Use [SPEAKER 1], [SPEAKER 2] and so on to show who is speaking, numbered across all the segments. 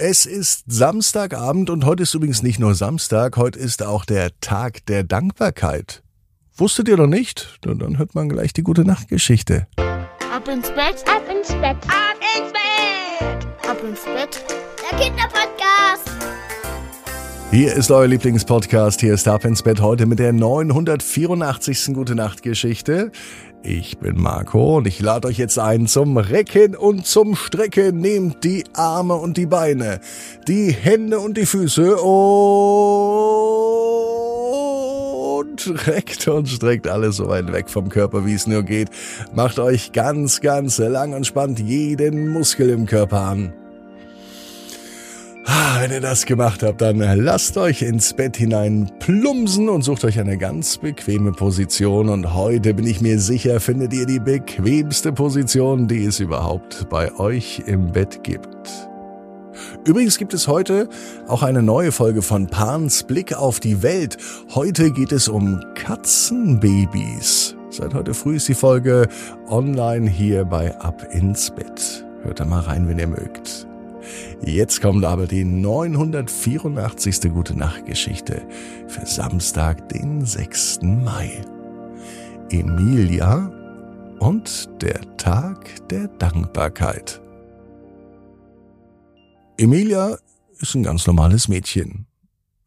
[SPEAKER 1] Es ist Samstagabend und heute ist übrigens nicht nur Samstag, heute ist auch der Tag der Dankbarkeit. Wusstet ihr noch nicht? Dann hört man gleich die gute Nachtgeschichte.
[SPEAKER 2] Ab ins Bett, ab ins Bett, ab ins Bett, ab ins Bett. Der Kinderpodcast.
[SPEAKER 1] Hier ist euer Lieblingspodcast. Hier ist Ab ins Bett heute mit der 984. Gute Nacht Geschichte. Ich bin Marco und ich lade euch jetzt ein zum Recken und zum Strecken. Nehmt die Arme und die Beine, die Hände und die Füße und reckt und streckt alles so weit weg vom Körper, wie es nur geht. Macht euch ganz, ganz lang und spannt jeden Muskel im Körper an. Ah, wenn ihr das gemacht habt, dann lasst euch ins Bett hinein plumsen und sucht euch eine ganz bequeme Position. Und heute bin ich mir sicher, findet ihr die bequemste Position, die es überhaupt bei euch im Bett gibt. Übrigens gibt es heute auch eine neue Folge von Pans Blick auf die Welt. Heute geht es um Katzenbabys. Seit heute früh ist die Folge online hier bei Ab ins Bett. Hört da mal rein, wenn ihr mögt. Jetzt kommt aber die 984. Gute Nacht Geschichte für Samstag, den 6. Mai. Emilia und der Tag der Dankbarkeit. Emilia ist ein ganz normales Mädchen.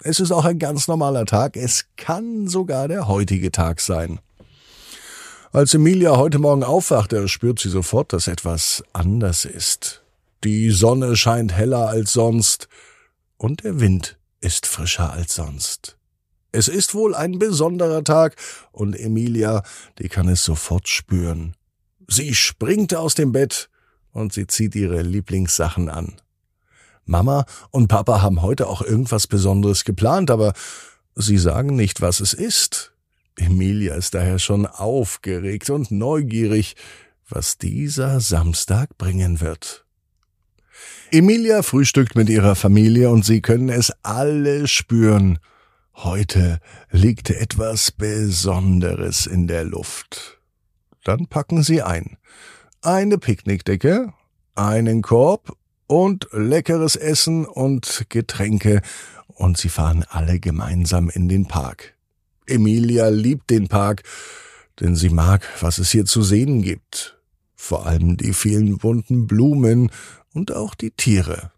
[SPEAKER 1] Es ist auch ein ganz normaler Tag. Es kann sogar der heutige Tag sein. Als Emilia heute Morgen aufwachte, spürt sie sofort, dass etwas anders ist. Die Sonne scheint heller als sonst und der Wind ist frischer als sonst. Es ist wohl ein besonderer Tag und Emilia, die kann es sofort spüren. Sie springt aus dem Bett und sie zieht ihre Lieblingssachen an. Mama und Papa haben heute auch irgendwas Besonderes geplant, aber sie sagen nicht, was es ist. Emilia ist daher schon aufgeregt und neugierig, was dieser Samstag bringen wird. Emilia frühstückt mit ihrer Familie und sie können es alle spüren. Heute liegt etwas Besonderes in der Luft. Dann packen sie ein. Eine Picknickdecke, einen Korb und leckeres Essen und Getränke und sie fahren alle gemeinsam in den Park. Emilia liebt den Park, denn sie mag, was es hier zu sehen gibt. Vor allem die vielen bunten Blumen und auch die Tiere.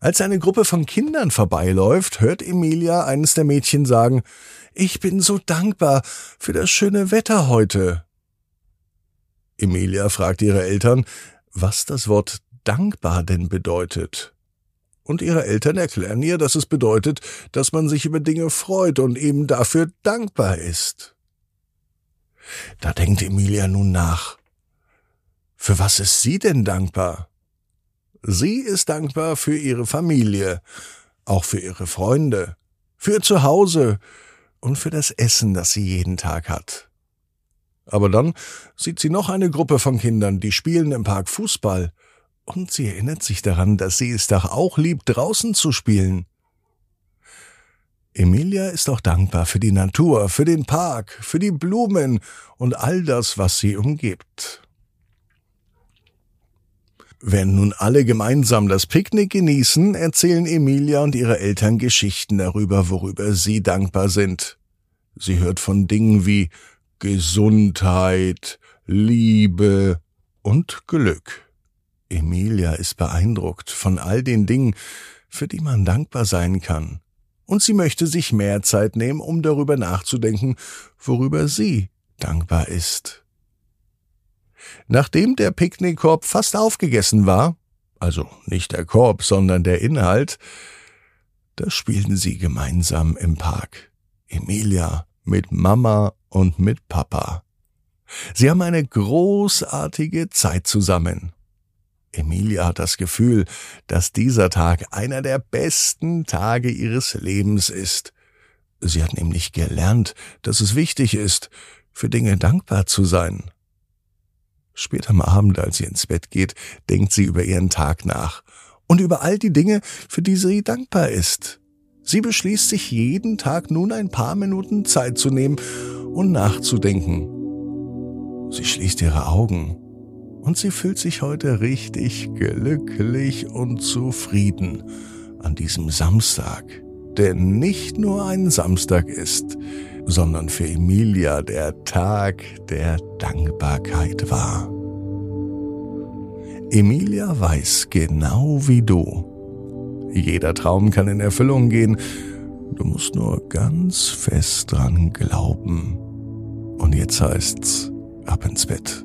[SPEAKER 1] Als eine Gruppe von Kindern vorbeiläuft, hört Emilia eines der Mädchen sagen, ich bin so dankbar für das schöne Wetter heute. Emilia fragt ihre Eltern, was das Wort dankbar denn bedeutet. Und ihre Eltern erklären ihr, dass es bedeutet, dass man sich über Dinge freut und eben dafür dankbar ist. Da denkt Emilia nun nach. Für was ist sie denn dankbar? Sie ist dankbar für ihre Familie, auch für ihre Freunde, für ihr Zuhause und für das Essen, das sie jeden Tag hat. Aber dann sieht sie noch eine Gruppe von Kindern, die spielen im Park Fußball, und sie erinnert sich daran, dass sie es doch auch liebt, draußen zu spielen. Emilia ist auch dankbar für die Natur, für den Park, für die Blumen und all das, was sie umgibt. Während nun alle gemeinsam das Picknick genießen, erzählen Emilia und ihre Eltern Geschichten darüber, worüber sie dankbar sind. Sie hört von Dingen wie Gesundheit, Liebe und Glück. Emilia ist beeindruckt von all den Dingen, für die man dankbar sein kann. Und sie möchte sich mehr Zeit nehmen, um darüber nachzudenken, worüber sie dankbar ist. Nachdem der Picknickkorb fast aufgegessen war, also nicht der Korb, sondern der Inhalt, da spielten sie gemeinsam im Park. Emilia mit Mama und mit Papa. Sie haben eine großartige Zeit zusammen. Emilia hat das Gefühl, dass dieser Tag einer der besten Tage ihres Lebens ist. Sie hat nämlich gelernt, dass es wichtig ist, für Dinge dankbar zu sein. Spät am Abend, als sie ins Bett geht, denkt sie über ihren Tag nach und über all die Dinge, für die sie dankbar ist. Sie beschließt sich jeden Tag nun ein paar Minuten Zeit zu nehmen und nachzudenken. Sie schließt ihre Augen Und sie fühlt sich heute richtig glücklich und zufrieden an diesem Samstag, der nicht nur ein Samstag ist, sondern für Emilia der Tag der Dankbarkeit war. Emilia weiß genau wie du. Jeder Traum kann in Erfüllung gehen. Du musst nur ganz fest dran glauben. Und jetzt heißt's, ab ins Bett,